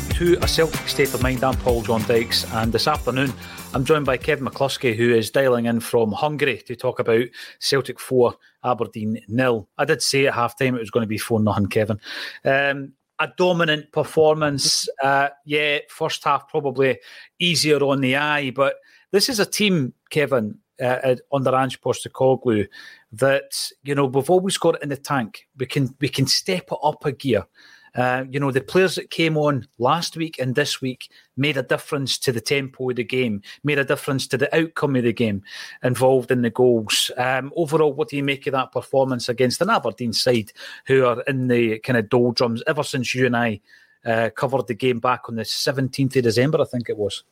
Back to A Celtic State of Mind. I'm Paul John Dykes, and this afternoon I'm joined by Kevin McCluskie, who is dialing in from Hungary to talk about Celtic 4, Aberdeen nil. I did say at half time it was going to be 4 nothing, Kevin. Um, a dominant performance. Uh, yeah, first half probably easier on the eye, but this is a team, Kevin, uh, under Ange Postecoglou, that you know we've always got it in the tank. We can we can step it up a gear. Uh, you know, the players that came on last week and this week made a difference to the tempo of the game, made a difference to the outcome of the game, involved in the goals. Um, overall, what do you make of that performance against an Aberdeen side who are in the kind of doldrums ever since you and I uh, covered the game back on the 17th of December, I think it was?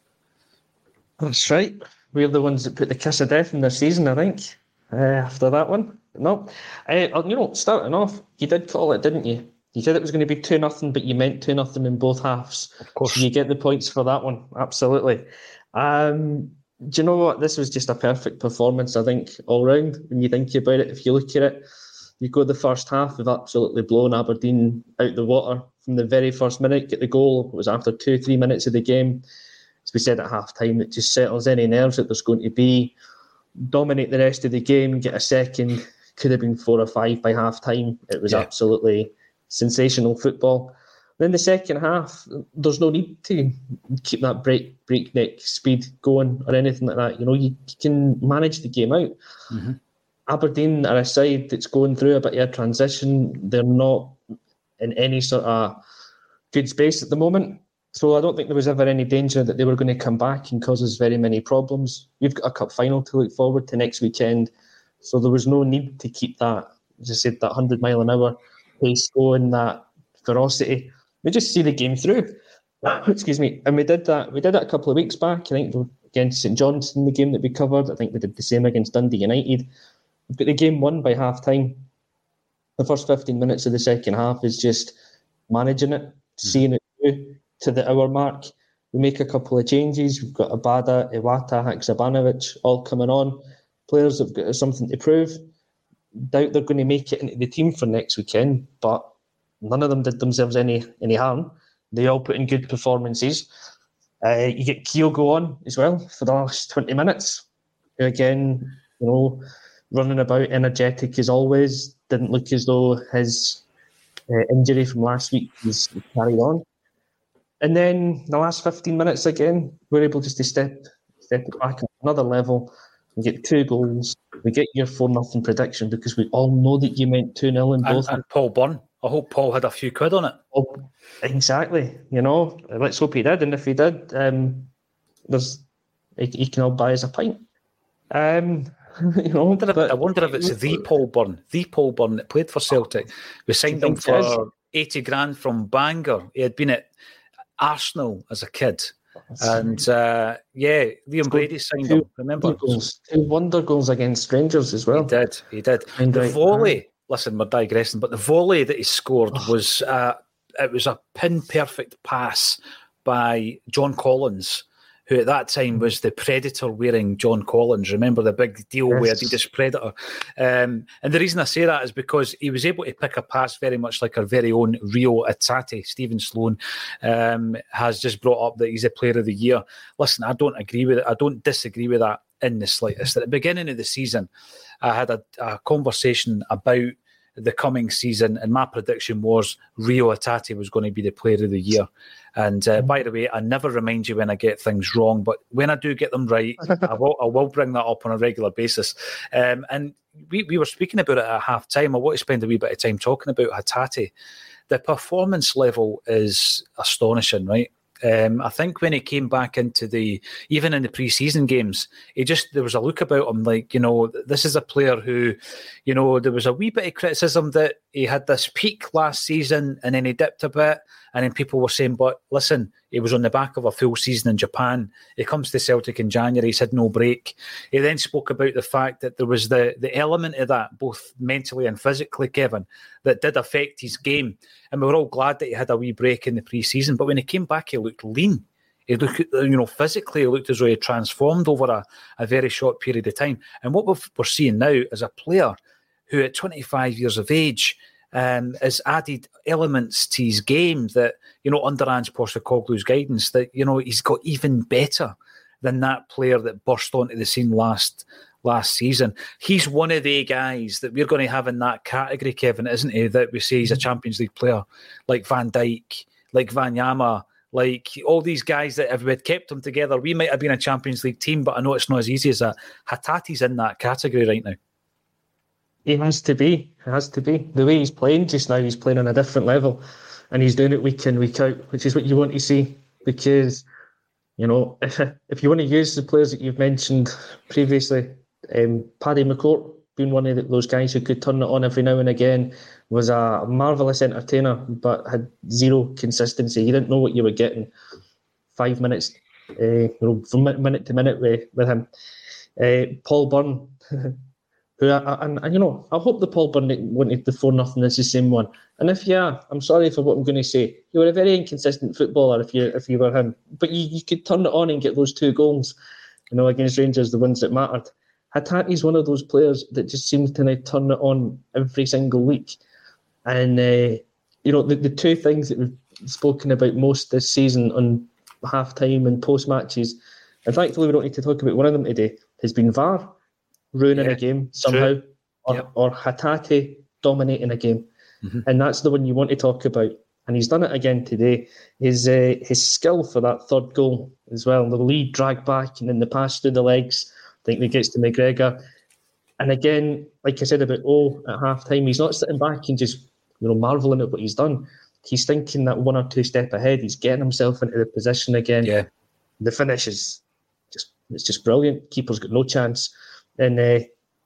That's right. We're the ones that put the kiss of death in their season, I think, uh, after that one. No, uh, you know, starting off, you did call it, didn't you? You said it was going to be two nothing, but you meant two nothing in both halves. Of course, so you get the points for that one. Absolutely. Um, do you know what? This was just a perfect performance. I think all round. When you think about it, if you look at it, you go the first half. We've absolutely blown Aberdeen out the water from the very first minute. Get the goal. It was after two, three minutes of the game. As we said at half time, it just settles any nerves that there's going to be. Dominate the rest of the game. Get a second. Could have been four or five by half time. It was yeah. absolutely sensational football. Then the second half, there's no need to keep that break breakneck speed going or anything like that. You know, you, you can manage the game out. Mm-hmm. Aberdeen are a side that's going through a bit of a transition. They're not in any sort of good space at the moment. So I don't think there was ever any danger that they were going to come back and cause us very many problems. We've got a cup final to look forward to next weekend. So there was no need to keep that, as I said, that 100 mile an hour pace going, that ferocity. We just see the game through. Excuse me. And we did that. We did that a couple of weeks back. I think against St Johnstone, the game that we covered. I think we did the same against Dundee United. We've got the game won by half time. The first 15 minutes of the second half is just managing it, mm-hmm. seeing it through to the hour mark. We make a couple of changes. We've got Abada, Iwata, Haksabanovic all coming on. Players have got something to prove doubt they're going to make it into the team for next weekend, but none of them did themselves any any harm. They all put in good performances. Uh, you get Kyogo on as well for the last 20 minutes. Again, you know, running about energetic as always. Didn't look as though his uh, injury from last week was carried on. And then the last 15 minutes again, we're able just to step step back another level. We get two goals. We get your 4 nothing prediction because we all know that you meant 2 0 in both. And, and Paul Byrne. I hope Paul had a few quid on it. Oh, exactly. You know, let's hope he did. And if he did, um, there's he, he can all buy us a pint. Um, you know, I wonder, if, but, I wonder if it's the Paul Byrne, the Paul Byrne that played for Celtic. We signed him for 80 grand from Bangor. He had been at Arsenal as a kid. And uh, yeah, Liam Brady signed two, him. Remember, two, goals, two wonder goals against Rangers as well. He did. He did. And the volley. Listen, we're digressing, but the volley that he scored oh. was uh, it was a pin perfect pass by John Collins who at that time was the Predator wearing John Collins. Remember the big deal yes. with Adidas Predator? Um, and the reason I say that is because he was able to pick a pass very much like our very own Reo Hatate. Stephen Sloan um, has just brought up that he's a player of the year. Listen, I don't agree with it. I don't disagree with that in the slightest. At the beginning of the season, I had a, a conversation about the coming season, and my prediction was Reo Hatate was going to be the player of the year. And uh, by the way, I never remind you when I get things wrong, but when I do get them right, I will I will bring that up on a regular basis. Um, and we, we were speaking about it at half time. I want to spend a wee bit of time talking about Hatate. The performance level is astonishing, right? Um, I think when he came back into the, even in the pre-season games, he just there was a look about him like you know this is a player who, you know, there was a wee bit of criticism that he had this peak last season and then he dipped a bit, and then people were saying, but listen, he was on the back of a full season in Japan. He comes to Celtic in January. He's had no break. He then spoke about the fact that there was the the element of that, both mentally and physically, Kevin, that did affect his game. And we were all glad that he had a wee break in the pre-season. But when he came back, he looked lean. He looked, you know, physically, he looked as though he transformed over a, a very short period of time. And what we're seeing now is a player who, at 25 years of age, um, has added elements to his game that, you know, under Ange Postecoglou's guidance, that, you know, he's got even better than that player that burst onto the scene last last season. He's one of the guys that we're going to have in that category, Kevin, isn't he? That we say he's a mm-hmm. Champions League player, like Van Dijk, like Wanyama, like all these guys that if we had kept them together, we might have been a Champions League team, but I know it's not as easy as that. Hatate's in that category right now. He has to be. He has to be. The way he's playing just now, he's playing on a different level. And he's doing it week in, week out, which is what you want to see. Because, you know, if, if you want to use the players that you've mentioned previously, um, Paddy McCourt being one of those guys who could turn it on every now and again, was a marvellous entertainer, but had zero consistency. You didn't know what you were getting. Five minutes, uh, you know, from minute to minute with, with him. Uh, Paul Byrne who I, and, and you know, I hope the Paul Burnett wanted the four nothing is the same one. And if yeah, I'm sorry for what I'm going to say. You were a very inconsistent footballer if you if you were him, but you, you could turn it on and get those two goals, you know, against Rangers, the ones that mattered. Hatate's one of those players that just seems to now turn it on every single week, and uh, you know the, the two things that we've spoken about most this season on half time and post matches. And thankfully, we don't need to talk about one of them today. Has been VAR ruining yeah, a game somehow, true. or, yep. or Hatate dominating a game. Mm-hmm. And that's the one you want to talk about. And he's done it again today. His uh, his skill for that third goal as well. The lead drag back and then the pass through the legs. I think that gets to McGregor. And again, like I said about O at half time, he's not sitting back and just you know marveling at what he's done. He's thinking that one or two step ahead. He's getting himself into the position again. Yeah. The finish is just it's just brilliant. Keeper's got no chance. And uh,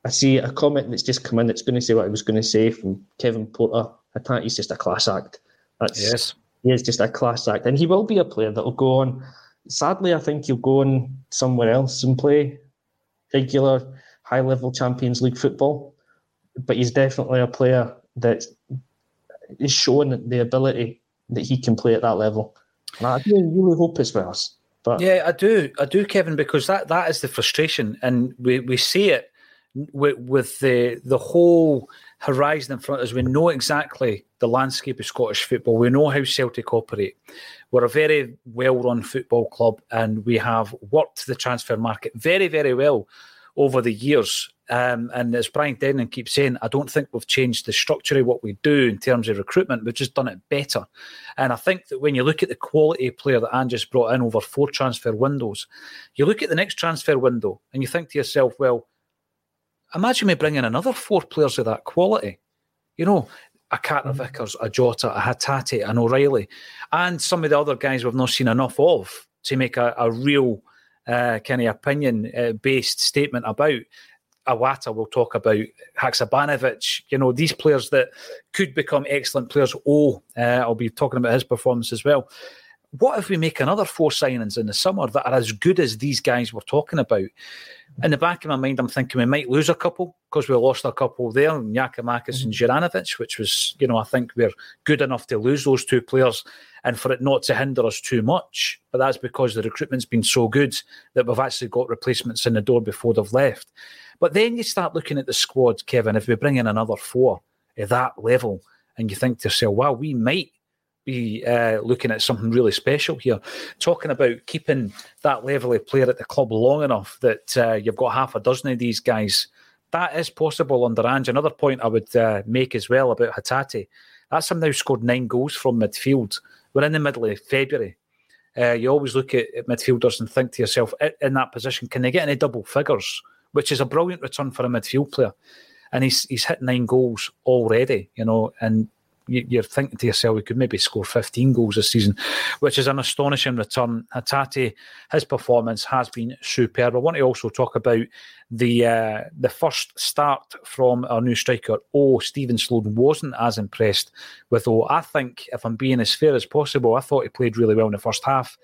I see a comment that's just come in that's going to say what I was going to say from Kevin Porter. I think he's just a class act. That's, yes. He is just a class act. And he will be a player that will go on. Sadly, I think he'll go on somewhere else and play regular high level Champions League football. But he's definitely a player that is showing the ability that he can play at that level. And I really, hope as well. But yeah, I do, I do, Kevin, because that that is the frustration, and we we see it with with the the whole horizon in front of us. We know exactly the landscape of Scottish football. We know how Celtic operate. We're a very well run football club, and we have worked the transfer market very, very well over the years. Um, and as Brian Denning keeps saying, I don't think we've changed the structure of what we do in terms of recruitment. We've just done it better. And I think that when you look at the quality player that Ange just brought in over four transfer windows, you look at the next transfer window and you think to yourself, well, imagine me bringing another four players of that quality. You know, a Carter mm-hmm. Vickers, a Jota, a Hatate, an O'Riley, and some of the other guys we've not seen enough of to make a, a real uh, kind of opinion uh, based statement about. Iwata will talk about Haksabanovic, you know, these players that could become excellent players. Oh, uh, I'll be talking about his performance as well. What if we make another four signings in the summer that are as good as these guys we're talking about? in the back of my mind, I'm thinking we might lose a couple because we lost a couple there, Giakoumakis and mm-hmm. Juranovic, which was, you know, I think we're good enough to lose those two players and for it not to hinder us too much. But that's because the recruitment's been so good that we've actually got replacements in the door before they've left. But then you start looking at the squad, Kevin, if we bring in another four at that level, and you think to yourself, wow, we might be uh, looking at something really special here. Talking about keeping that level of player at the club long enough that uh, you've got half a dozen of these guys. That is possible under Ange. Another point I would uh, make as well about Hatate. That's him now scored nine goals from midfield. We're in the middle of February. Uh, you always look at, at midfielders and think to yourself, in that position, can they get any double figures? Which is a brilliant return for a midfield player and he's he's hit nine goals already, you know, and you're thinking to yourself, we could maybe score 15 goals this season, which is an astonishing return. Hatate, his performance has been superb. I want to also talk about the uh, the first start from our new striker. Oh, Steven Slowden wasn't as impressed with Oh. I think, if I'm being as fair as possible, I thought he played really well in the first half,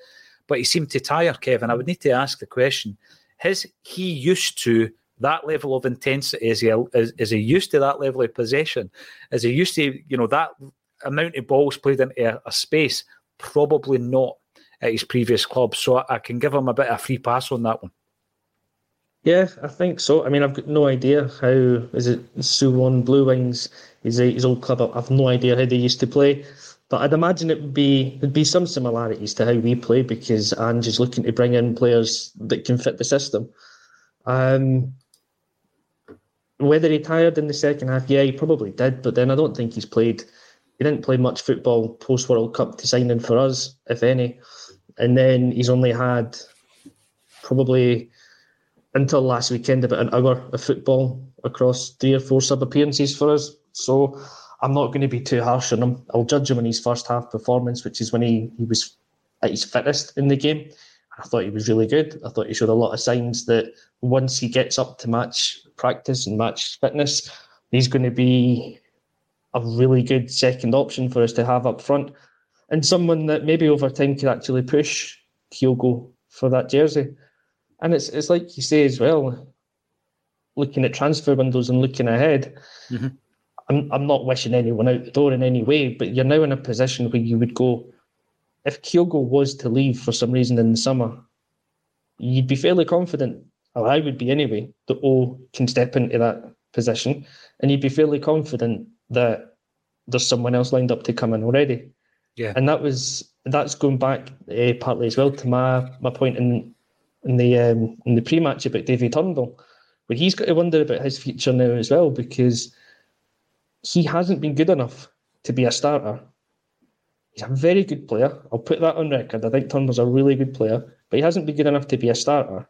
but he seemed to tire, Kevin. I would need to ask the question: Has he used to that level of intensity? Is he is, is he used to that level of possession? Is he used to you know that amount of balls played into a, a space? Probably not at his previous club. So I, I can give him a bit of a free pass on that one. Yeah, I think so. I mean, I've got no idea how is it Suwon Blue Wings, his his old club. I've no idea how they used to play, but I'd imagine it would be there'd be some similarities to how we play because Ange is looking to bring in players that can fit the system. Um, whether he tired in the second half, yeah, he probably did. But then I don't think he's played. He didn't play much football post World Cup to sign in for us, if any. And then he's only had probably until last weekend about an hour of football across three or four sub appearances for us. So I'm not going to be too harsh on him. I'll judge him on his first half performance, which is when he, he was at his fittest in the game. I thought he was really good. I thought he showed a lot of signs that once he gets up to match practice and match fitness, he's going to be a really good second option for us to have up front, and someone that maybe over time could actually push Kyogo for that jersey. And it's it's like you say as well, looking at transfer windows and looking ahead. Mm-hmm. I'm I'm not wishing anyone out the door in any way, but you're now in a position where you would go if Kyogo was to leave for some reason in the summer, you'd be fairly confident, or I would be anyway, that O can step into that position, and you'd be fairly confident that there's someone else lined up to come in already. Yeah, and that was that's going back uh, partly as well to my my point in in the um, in the pre-match about David Turnbull, but he's got to wonder about his future now as well because he hasn't been good enough to be a starter He's a very good player. I'll put that on record. I think Turnbull's a really good player, but he hasn't been good enough to be a starter.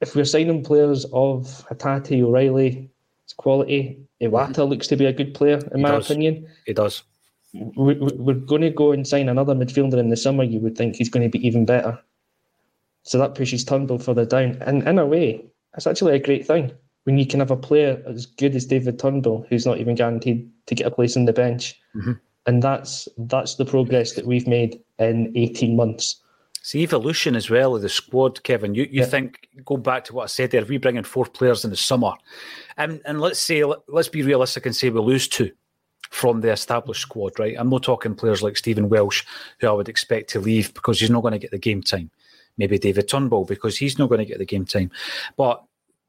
If we're signing players of Hatate, O'Riley, it's quality. Iwata looks to be a good player, in he my does. opinion. He does. We're going to go and sign another midfielder in the summer. You would think he's going to be even better. So that pushes Turnbull further down. And in a way, it's actually a great thing when you can have a player as good as David Turnbull, who's not even guaranteed to get a place on the bench. Mm-hmm and that's that's the progress that we've made in 18 months. It's the evolution as well of the squad, Kevin. You you yeah. think go back to what I said there? If we bring in four players in the summer, and and let's say let's be realistic and say we lose two from the established squad, right? I'm not talking players like Stephen Welsh, who I would expect to leave because he's not going to get the game time. Maybe David Turnbull because he's not going to get the game time, but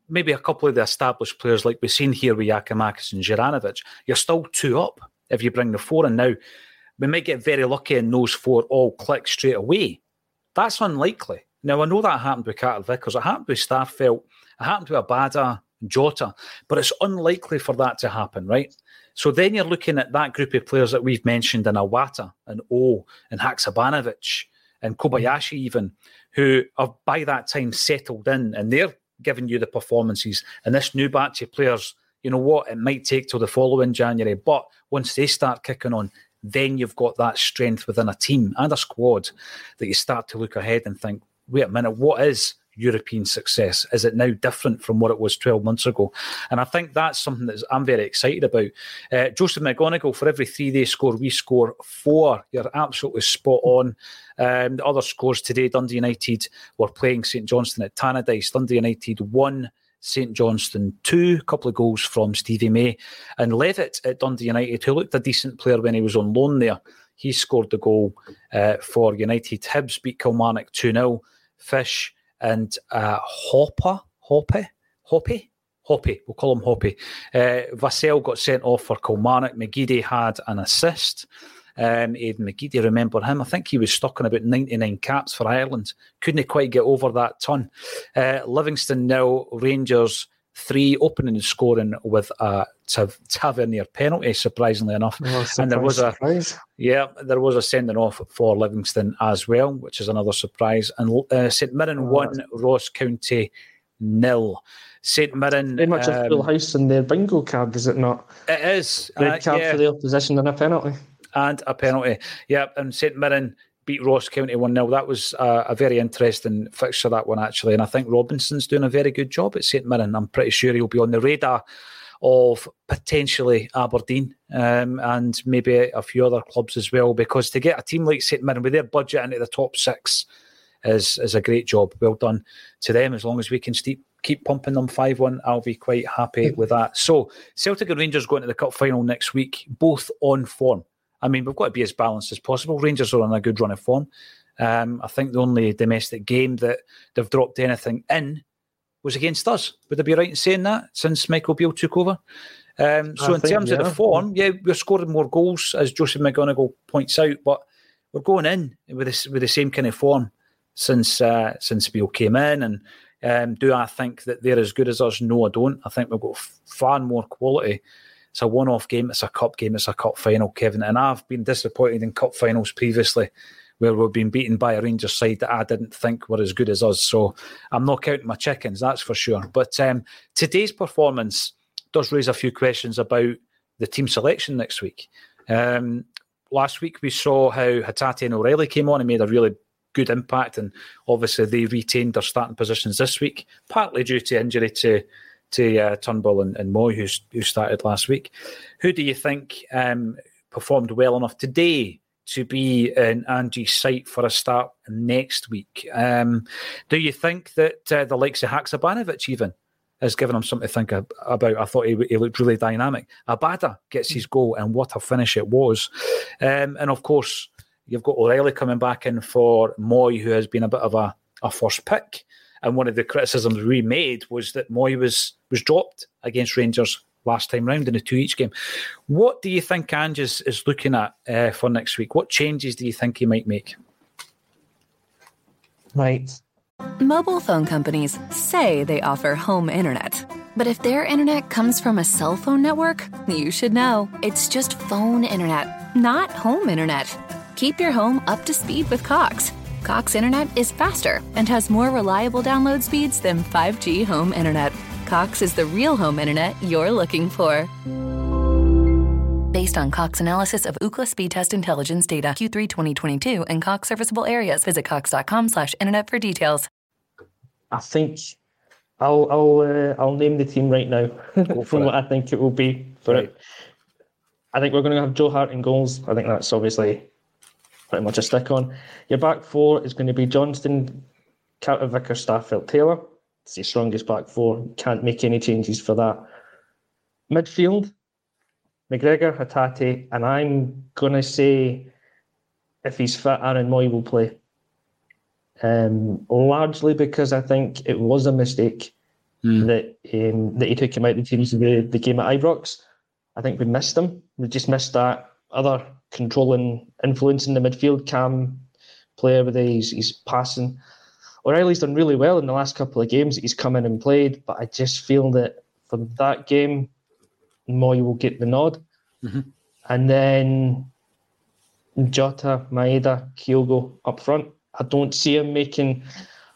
maybe a couple of the established players like we've seen here with Giakoumakis and Juranovic, you're still two up if you bring the four in now. We might get very lucky and those four all click straight away. That's unlikely. Now, I know that happened with Carter Vickers, it happened with Starfelt, it happened with Abada, Jota, but it's unlikely for that to happen, right? So then you're looking at that group of players that we've mentioned in Iwata and O and Haksabanovic and Kobayashi even, who have by that time settled in and they're giving you the performances. And this new batch of players, you know what, it might take till the following January, but once they start kicking on, then you've got that strength within a team and a squad that you start to look ahead and think, wait a minute, what is European success? Is it now different from what it was 12 months ago? And I think that's something that I'm very excited about. Uh, Joseph McGonigal, for every three they score, we score four. You're absolutely spot on. Um, the other scores today, Dundee United were playing St Johnstone at Tannadice. Dundee United won. St Johnstone two, a couple of goals from Stevie May. And Levitt at Dundee United, who looked a decent player when he was on loan there, he scored the goal uh, for United. Hibs beat Kilmarnock 2 0. Fish and uh, Hopper, Hoppy, Hoppy, Hoppy, we'll call him Hoppy. Uh, Vassell got sent off for Kilmarnock. McGeady had an assist. Um, Aidan McGeady, remember him? I think he was stuck on about 99 caps for Ireland. Couldn't quite get over that ton. Uh, Livingston nil, Rangers three, opening and scoring with a Tavernier penalty, surprisingly enough. Oh, and there was surprise. a yeah, there was a sending off for Livingston as well, which is another surprise. And uh, St Mirren Oh, one, Ross County nil. St Mirren, Very much a um, full house in their bingo card, is it not? it is Red uh, card yeah. for the opposition and a penalty. And a penalty. Yep, and St Mirren beat Ross County 1 0. That was uh, a very interesting fixture, that one, actually. And I think Robinson's doing a very good job at St Mirren. I'm pretty sure he'll be on the radar of potentially Aberdeen um, and maybe a few other clubs as well, because to get a team like St Mirren with their budget into the top six is, is a great job. Well done to them. As long as we can keep keep pumping them 5 1, I'll be quite happy with that. So, Celtic and Rangers going to the Cup final next week, both on form. I mean, we've got to be as balanced as possible. Rangers are on a good run of form. Um, I think the only domestic game that they've dropped anything in was against us. Would I be right in saying that since Michael Beale took over? Um, so, I in think, terms of the form, yeah, we're scoring more goals, as Joseph McGonigal points out, but we're going in with this, with the same kind of form since uh, since Beale came in. And um, do I think that they're as good as us? No, I don't. I think we've got f- far more quality. It's a one-off game. It's a cup game. It's a cup final, Kevin. And I've been disappointed in cup finals previously, where we've been beaten by a Rangers side that I didn't think were as good as us. So I'm not counting my chickens, that's for sure. But um, today's performance does raise a few questions about the team selection next week. Um, last week we saw how Hatate and O'Riley came on and made a really good impact, and obviously they retained their starting positions this week, partly due to injury to to uh, Turnbull and, and Mooy, who, who started last week. Who do you think um, performed well enough today to be in Angie's sight for a start next week? Um, do you think that uh, the likes of Haksabanovic even has given him something to think ab- about? I thought he, he looked really dynamic. Abada gets his goal, and what a finish it was. Um, and of course, you've got O'Riley coming back in for Mooy, who has been a bit of a, a first pick. And one of the criticisms we made was that Mooy was was dropped against Rangers last time round in a two each game. What do you think Ange is, is looking at uh, for next week? What changes do you think he might make? Right. Mobile phone companies say they offer home internet. But if their internet comes from a cell phone network, you should know. It's just phone internet, not home internet. Keep your home up to speed with Cox. Cox internet is faster and has more reliable download speeds than 5G home internet. Cox is the real home internet you're looking for. Based on Cox analysis of Ookla speed test intelligence data Q3 2022 and Cox serviceable areas, visit Cox.com/slash/internet for details. I think I'll I'll uh, I'll name the team right now from it. what I think it will be for Right. it. I think we're going to have Joe Hart in goals. I think that's obviously pretty much a stick on. Your back four is going to be Johnston, Carter Vickers, Starfelt, Taylor. It's the strongest back four. Can't make any changes for that. Midfield, McGregor, Hatate, and I'm going to say if he's fit, Aaron Mooy will play. Um, largely because I think it was a mistake that um, that he took him out of the teams of the, the game at Ibrox. I think we missed him. We just missed that other controlling influence in the midfield. Cam player with his, his passing. O'Riley's done really well in the last couple of games that he's come in and played, but I just feel that for that game, Mooy will get the nod. Mm-hmm. And then Jota, Maeda, Kyogo up front. I don't see him making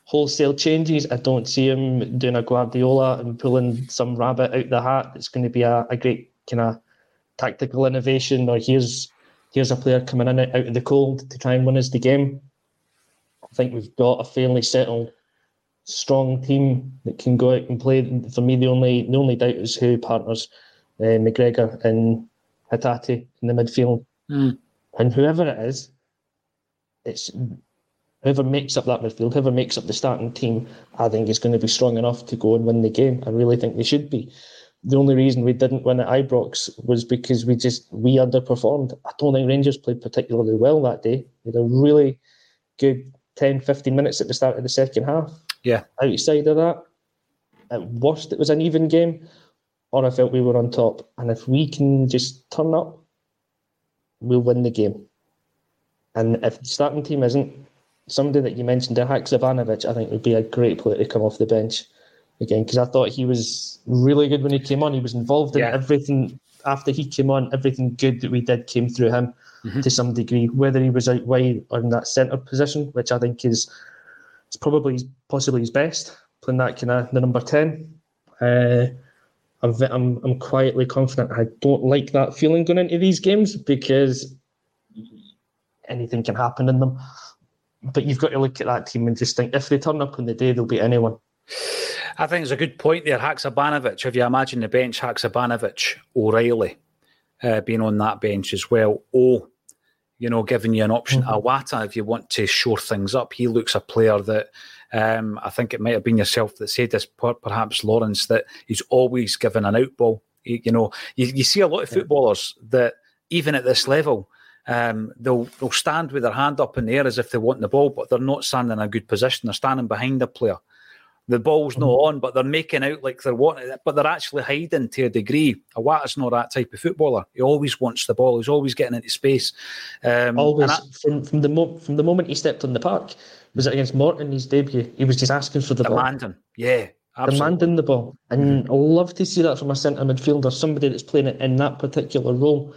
wholesale changes. I don't see him doing a Guardiola and pulling some rabbit out the hat. It's going to be a, a great kind of tactical innovation, or here's here's a player coming in out of the cold to try and win us the game. I think we've got a fairly settled, strong team that can go out and play. For me, the only the only doubt is who partners uh, McGregor and Hatate in the midfield, mm. and whoever it is, it's whoever makes up that midfield, whoever makes up the starting team, I think is going to be strong enough to go and win the game. I really think they should be. The only reason we didn't win at Ibrox was because we just we underperformed. I don't think Rangers played particularly well that day. They had a really good 10, 15 minutes at the start of the second half. Yeah. Outside of that, at worst, it was an even game, or I felt we were on top. And if we can just turn up, we'll win the game. And if the starting team isn't, somebody that you mentioned, Haksabanovic, I think would be a great player to come off the bench again because I thought he was really good when he came on. He was involved in yeah. everything after he came on. Everything good that we did came through him mm-hmm. to some degree, whether he was out wide or in that centre position, which I think is is probably possibly his best playing that kind of the number ten. Uh, I'm, I'm I'm quietly confident. I don't like that feeling going into these games because anything can happen in them. But you've got to look at that team and just think if they turn up on the day, they'll be anyone. I think it's a good point there. Haksabanovic, if you imagine the bench, Haksabanovic, O'Riley uh, being on that bench as well. Oh, you know, giving you an option. Mm-hmm. Iwata, if you want to shore things up, he looks a player that um, I think it might have been yourself that said this, perhaps Lawrence, that he's always given an out ball. You, you know, you, you, see a lot of footballers that even at this level, um, they'll they'll stand with their hand up in the air as if they want the ball, but they're not standing in a good position. They're standing behind the player. The ball's not mm-hmm. on, but they're making out like they're wanting it, but they're actually hiding to a degree. Iwata's not that type of footballer. He always wants the ball. He's always getting into space. Um, always I, from from the mo- from the moment he stepped on the park, was it against Morton his debut? He was just asking for the demanding. ball. Demanding, yeah, absolutely. demanding the ball, and mm-hmm. I love to see that from a centre midfielder, somebody that's playing it in that particular role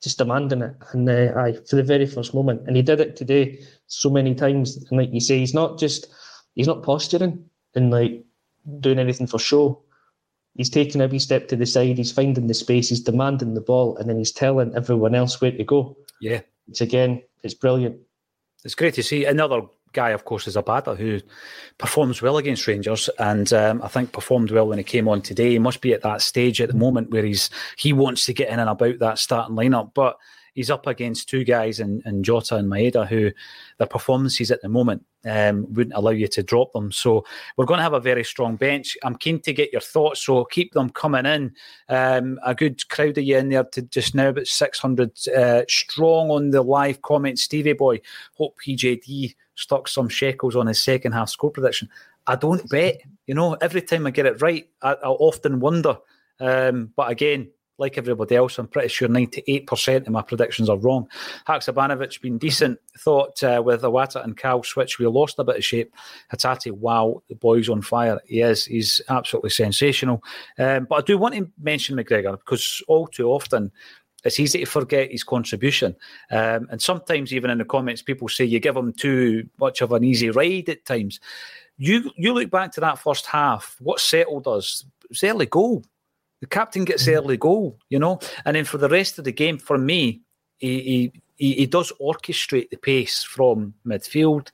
just demanding it. And uh, aye, for the very first moment, and he did it today so many times. And like you say, he's not just he's not posturing and like doing anything for show. He's taking a wee step to the side. He's finding the space. He's demanding the ball, and then he's telling everyone else where to go. Yeah, it's again, it's brilliant. It's great to see another guy, of course, is Abada, who performs well against Rangers, and um, I think performed well when he came on today. He must be at that stage at the moment where he's he wants to get in and about that starting lineup, but he's up against two guys in, in Jota and Maeda who their performances at the moment um, wouldn't allow you to drop them. So we're going to have a very strong bench. I'm keen to get your thoughts, so keep them coming in. Um, a good crowd of you in there to just now, about 600 uh, strong on the live comments. Stevie Boy, hope PJD stuck some shekels on his second half score prediction. I don't bet. You know, every time I get it right, I, I often wonder. Um, but again, like everybody else, I'm pretty sure 98% of my predictions are wrong. Haksabanovic been decent. Thought uh, with Iwata and Cal switch, we lost a bit of shape. Hatate, wow, the boy's on fire. He is. He's absolutely sensational. Um, but I do want to mention McGregor because all too often it's easy to forget his contribution. Um, and sometimes, even in the comments, people say you give him too much of an easy ride at times. You you look back to that first half, what settled us? It was early goal. The captain gets mm. early goal, you know, and then for the rest of the game, for me, he, he, he does orchestrate the pace from midfield.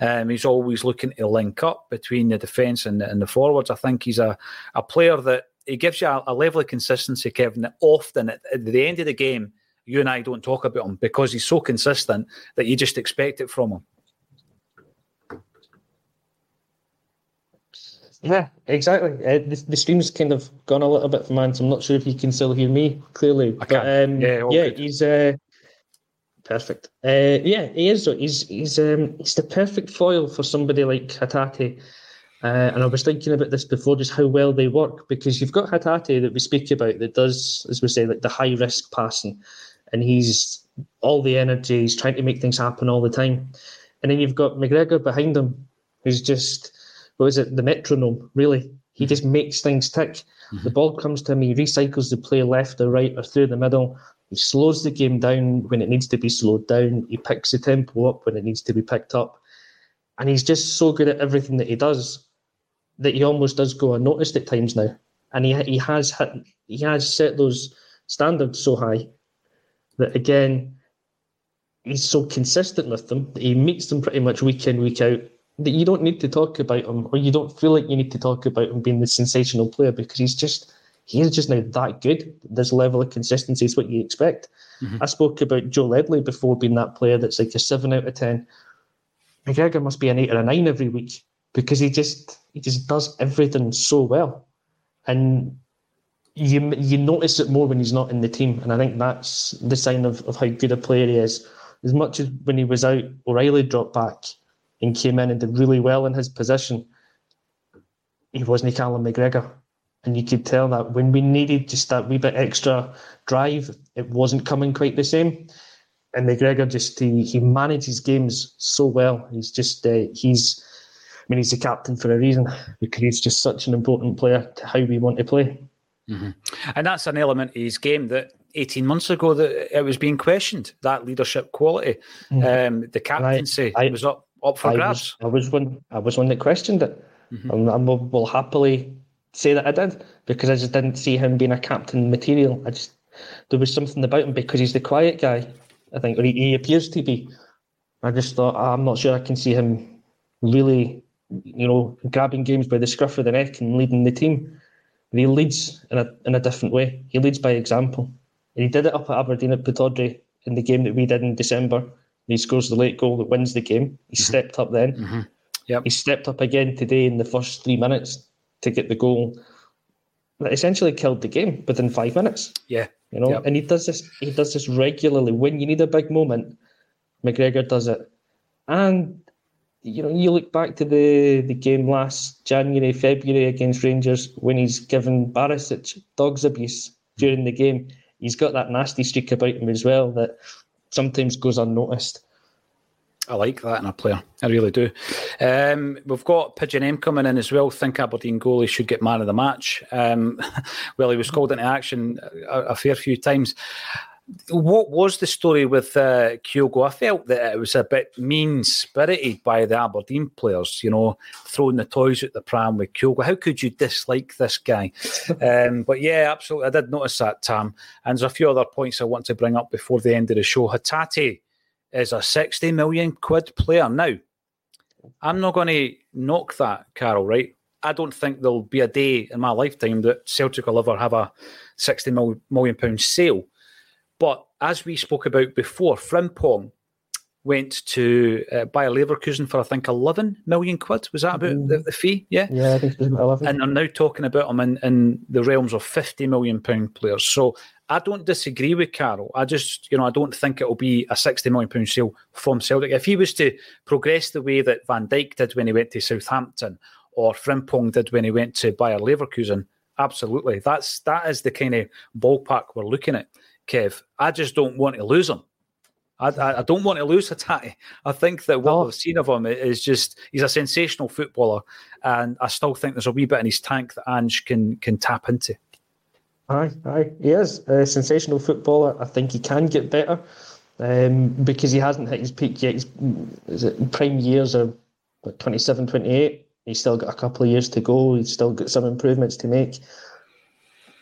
Um, he's always looking to link up between the defence and, and the forwards. I think he's a, a player that he gives you a, a level of consistency, Kevin, that often at, at, the end of the game, you and I don't talk about him because he's so consistent that you just expect it from him. Yeah, exactly. Uh, the, the stream's kind of gone a little bit for mine, so I'm not sure if you can still hear me clearly. I can. Um, yeah, yeah, he's uh, perfect. Uh, yeah, he is. He's he's um, he's the perfect foil for somebody like Hatate. Uh, and I was thinking about this before, just how well they work, because you've got Hatate that we speak about that does, as we say, like the high risk passing, and he's all the energy, he's trying to make things happen all the time. And then you've got McGregor behind him, who's just what is it, the metronome, really. He just makes things tick. Mm-hmm. The ball comes to him, he recycles the play left or right or through the middle. He slows the game down when it needs to be slowed down. He picks the tempo up when it needs to be picked up. And he's just so good at everything that he does that he almost does go unnoticed at times now. And he he has hit, he has set those standards so high that again he's so consistent with them that he meets them pretty much week in week out that you don't need to talk about him or you don't feel like you need to talk about him being the sensational player because he's just he is just now that good. This level of consistency is what you expect. Mm-hmm. I spoke about Joe Ledley before being that player that's like a seven out of ten. McGregor must be an eight or a nine every week because he just he just does everything so well, and you you notice it more when he's not in the team, and I think that's the sign of, of how good a player he is. As much as when he was out, O'Riley dropped back and came in and did really well in his position. He wasn't Callum McGregor. And you could tell that when we needed just that wee bit extra drive, it wasn't coming quite the same. And McGregor just he, he manages games so well. He's just uh, he's I mean he's the captain for a reason because he's just such an important player to how we want to play. Mm-hmm. And that's an element of his game that 18 months ago that it was being questioned that leadership quality, mm-hmm. um, the captaincy I, I, was up up for I grabs. Was, I was one. I was one that questioned it, mm-hmm. and I will happily say that I did because I just didn't see him being a captain material. I just there was something about him because he's the quiet guy. I think, or he, he appears to be. I just thought I'm not sure I can see him really, you know, grabbing games by the scruff of the neck and leading the team. But he leads in a in a different way. He leads by example. And he did it up at Aberdeen at Pittodrie in the game that we did in December he scores the late goal that wins the game. He mm-hmm. stepped up then. Mm-hmm. Yep. He stepped up again today in the first three minutes to get the goal that essentially killed the game within five minutes. Yeah. You know, yep. and he does this he does this regularly. When you need a big moment, McGregor does it. And you know, you look back to the, the game last January, February against Rangers when he's given Barisic dogs abuse during the game. He's got that nasty streak about him as well that sometimes goes unnoticed. I like that in a player. I really do. Um, we've got Pigeon M coming in as well. Think Aberdeen goalie should get man of the match. Um, well, he was called into action a, a, fair few times. What was the story with uh, Kyogo? I felt that it was a bit mean spirited by the Aberdeen players, you know, throwing the toys at the pram with Kyogo. How could you dislike this guy? um, but yeah, absolutely. I did notice that, Tam. And there's a few other points I want to bring up before the end of the show. Hatate is a 60 million quid player. Now, I'm not going to knock that, Carol, right? I don't think there'll be a day in my lifetime that Celtic will ever have a 60 million pound sale. But as we spoke about before, Frimpong went to uh, Bayer Leverkusen for I think 11 million quid. Was that about mm. the, the, fee? Yeah, yeah, I think it was 11. And they're now talking about him in, in the realms of 50 million pound players. So I don't disagree with Carol. I just, you know, I don't think it'll be a 60 million pound sale from Celtic. If he was to progress the way that Van Dijk did when he went to Southampton or Frimpong did when he went to Bayer Leverkusen, absolutely. That's that is the kind of ballpark we're looking at. Kev. I just don't want to lose him. I, I, I don't want to lose Hatate. I think that what no. we've seen of him is just he's a sensational footballer, and I still think there's a wee bit in his tank that Ange can can tap into. Aye, aye, he is a sensational footballer. I think he can get better um, because he hasn't hit his peak yet. He's, is it prime years are what, 27, 28. He's still got a couple of years to go. He's still got some improvements to make.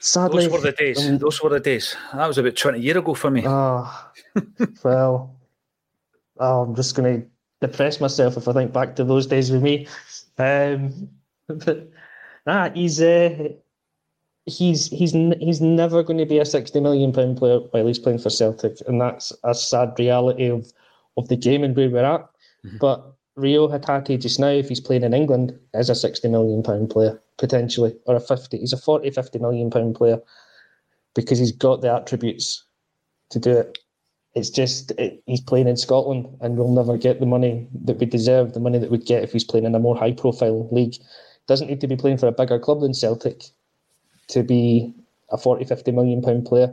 Sadly, those were the days. Um, those were the days. That was about twenty years ago for me. Oh, well, oh, I'm just going to depress myself if I think back to those days with me. Um, but nah, he's uh, he's he's he's never going to be a sixty million pound player while he's playing for Celtic, and that's a sad reality of of the game and where we're at. Mm-hmm. But Reo Hatate just now, if he's playing in England, is a sixty million pound player potentially, or a 50. He's a 40, 50 million pound player because he's got the attributes to do it. It's just it, he's playing in Scotland, and we'll never get the money that we deserve, the money that we'd get if he's playing in a more high profile league. Doesn't need to be playing for a bigger club than Celtic to be a 40, 50 million pound player.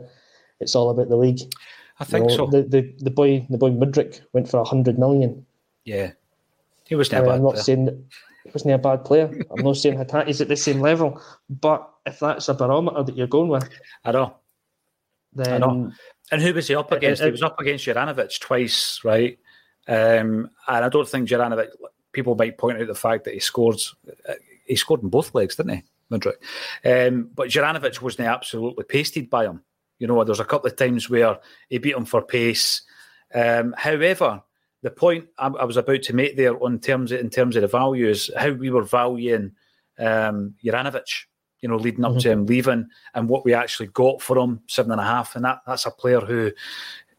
It's all about the league. I think you know, so. The, the the boy the boy Mudryk went for a hundred million. Yeah. He was never. I'm not saying he wasn't a bad player. I'm not saying Hatate's at the same level, but if that's a barometer that you're going with, I know. then I know. And who was he up against? uh, he was up against Juranovic twice, right? Um, and I don't think Juranovic. People might point out the fact that he scored. uh, He scored in both legs, didn't he, Mudryk? Um, but Juranovic wasn't absolutely pasted by him. You know, there's a couple of times where he beat him for pace. Um, however, the point I, I was about to make there on terms in terms of the values, how we were valuing um, Juranovic. You know, leading up to him leaving, and what we actually got for him seven and a half, and that that's a player who,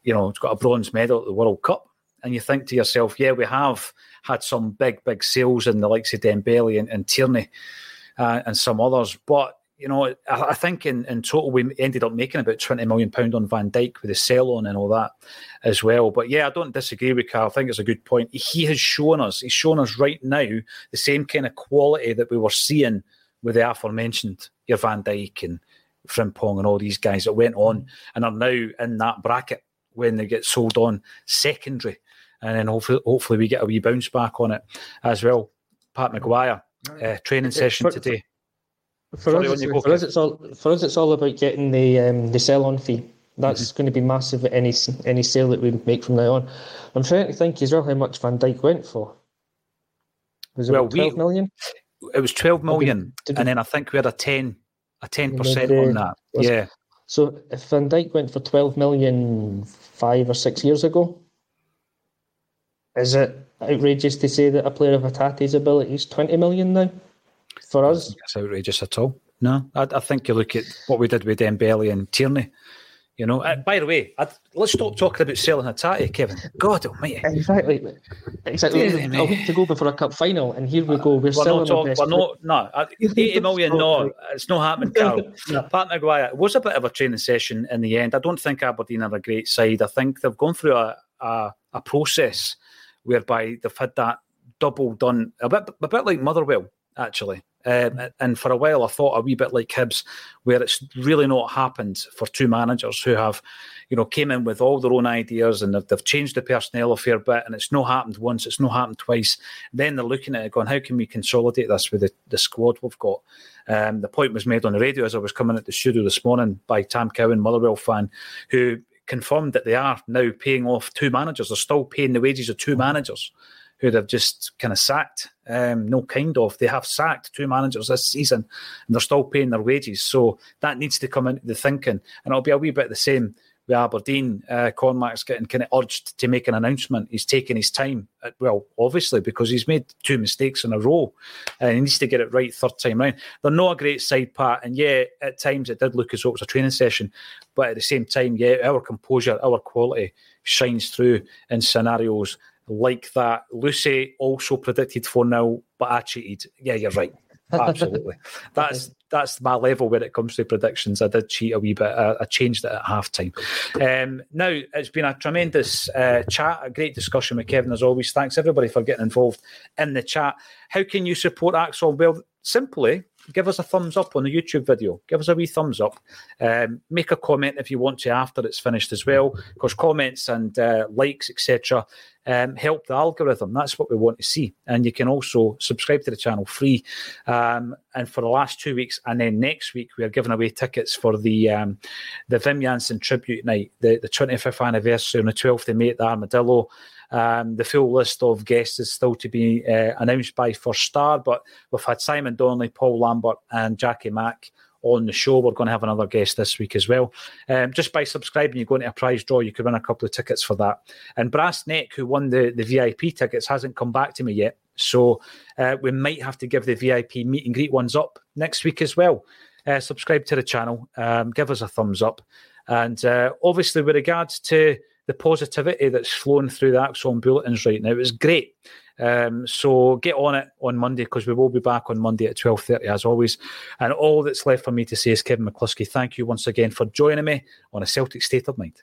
you know, has got a bronze medal at the World Cup. And you think to yourself, yeah, we have had some big, big sales in the likes of Dembele and, and Tierney uh, and some others, but you know, I, I think in, in total we ended up making about twenty million pound on Van Dijk with the sell on and all that as well. But yeah, I don't disagree with Carl. I think it's a good point. He has shown us, he's shown us right now the same kind of quality that we were seeing with the aforementioned your Van Dijk and Frimpong and all these guys that went on and are now in that bracket when they get sold on secondary. And then hopefully, hopefully we get a wee bounce back on it as well. Pat McGuire, uh, training session today. For Sorry, us, it's, for us, it's all for us. It's all about getting the um, the sell on fee. That's Mm-hmm. going to be massive at any any sale that we make from now on. I'm trying to think as well how much Van Dijk went for. Was it Well, about we- 12 million? It was 12 million, we- and then I think we had a 10 a 10% Maybe- on that. was- Yeah. So if Van Dijk went for 12 million five or six years ago, is it outrageous to say that a player of Hatate's ability is 20 million now? For us, It's outrageous at all. No, I, I think you look at what we did with Dembele and Tierney. You know, uh, by the way, I, let's stop talking about selling Hatate, Kevin. God almighty. exactly, exactly. To go before a cup final, and here we go. We're, We're selling not best we're not, no, uh, 80 million, no, it's not happening, Carl. No. Pat Maguire it was a bit of a training session in the end. I don't think Aberdeen are a great side. I think they've gone through a, a, a process whereby they've had that double done, a bit, a bit like Motherwell, actually. Um, and for a while, I thought a wee bit like Hibs, where it's really not happened for two managers who have, you know, came in with all their own ideas and they've, they've changed the personnel a fair bit, and it's not happened once, it's not happened twice. Then they're looking at it, going, how can we consolidate this with the, the squad we've got? Um, the point was made on the radio as I was coming at the studio this morning by Tam Cowan, Motherwell fan, who confirmed that they are now paying off two managers. They're still paying the wages of two managers who they've just kind of sacked. Um, no, kind of. They have sacked two managers this season and they're still paying their wages. So that needs to come into the thinking. And it'll be a wee bit the same with Aberdeen. Uh, Cormack's getting kind of urged to make an announcement. He's taking his time. Uh, Well, obviously, because he's made two mistakes in a row and he needs to get it right third time round. They're not a great side, Pat. And yeah, at times it did look as though it was a training session. But at the same time, yeah, our composure, our quality shines through in scenarios like that. Lucy also predicted 4 0, but I cheated. Yeah, you're right. Absolutely. that's that's my level when it comes to predictions. I did cheat a wee bit. I, I changed it at halftime. Um, now, it's been a tremendous uh, chat, a great discussion with Kevin as always. Thanks everybody for getting involved in the chat. How can you support ACSOM? Well, simply give us a thumbs up on the YouTube video. Give us a wee thumbs up. Um, make a comment if you want to after it's finished as well, because comments and uh, likes, etc., um, help the algorithm. That's what we want to see. And you can also subscribe to the channel free. Um, and for the last two weeks, and then next week, we are giving away tickets for the um, the Wim Jansen tribute night, the, the 25th anniversary on the 12th of May at the Armadillo. Um, the full list of guests is still to be uh, announced by First Star, but we've had Simon Donnelly, Paul Lambert, and Jackie Mack on the show. We're going to have another guest this week as well. Um, just by subscribing, you go into a prize draw. You could win a couple of tickets for that. And Brass Neck, who won the, the VIP tickets, hasn't come back to me yet. So uh, we might have to give the VIP meet and greet ones up next week as well. Uh, subscribe to the channel, um, give us a thumbs up. And uh, obviously, with regards to the positivity that's flowing through the ACSOM bulletins right now, it's great. Um, so get on it on Monday because we will be back on Monday at twelve thirty as always. And all that's left for me to say is Kevin McCluskie, thank you once again for joining me on a Celtic State of Mind.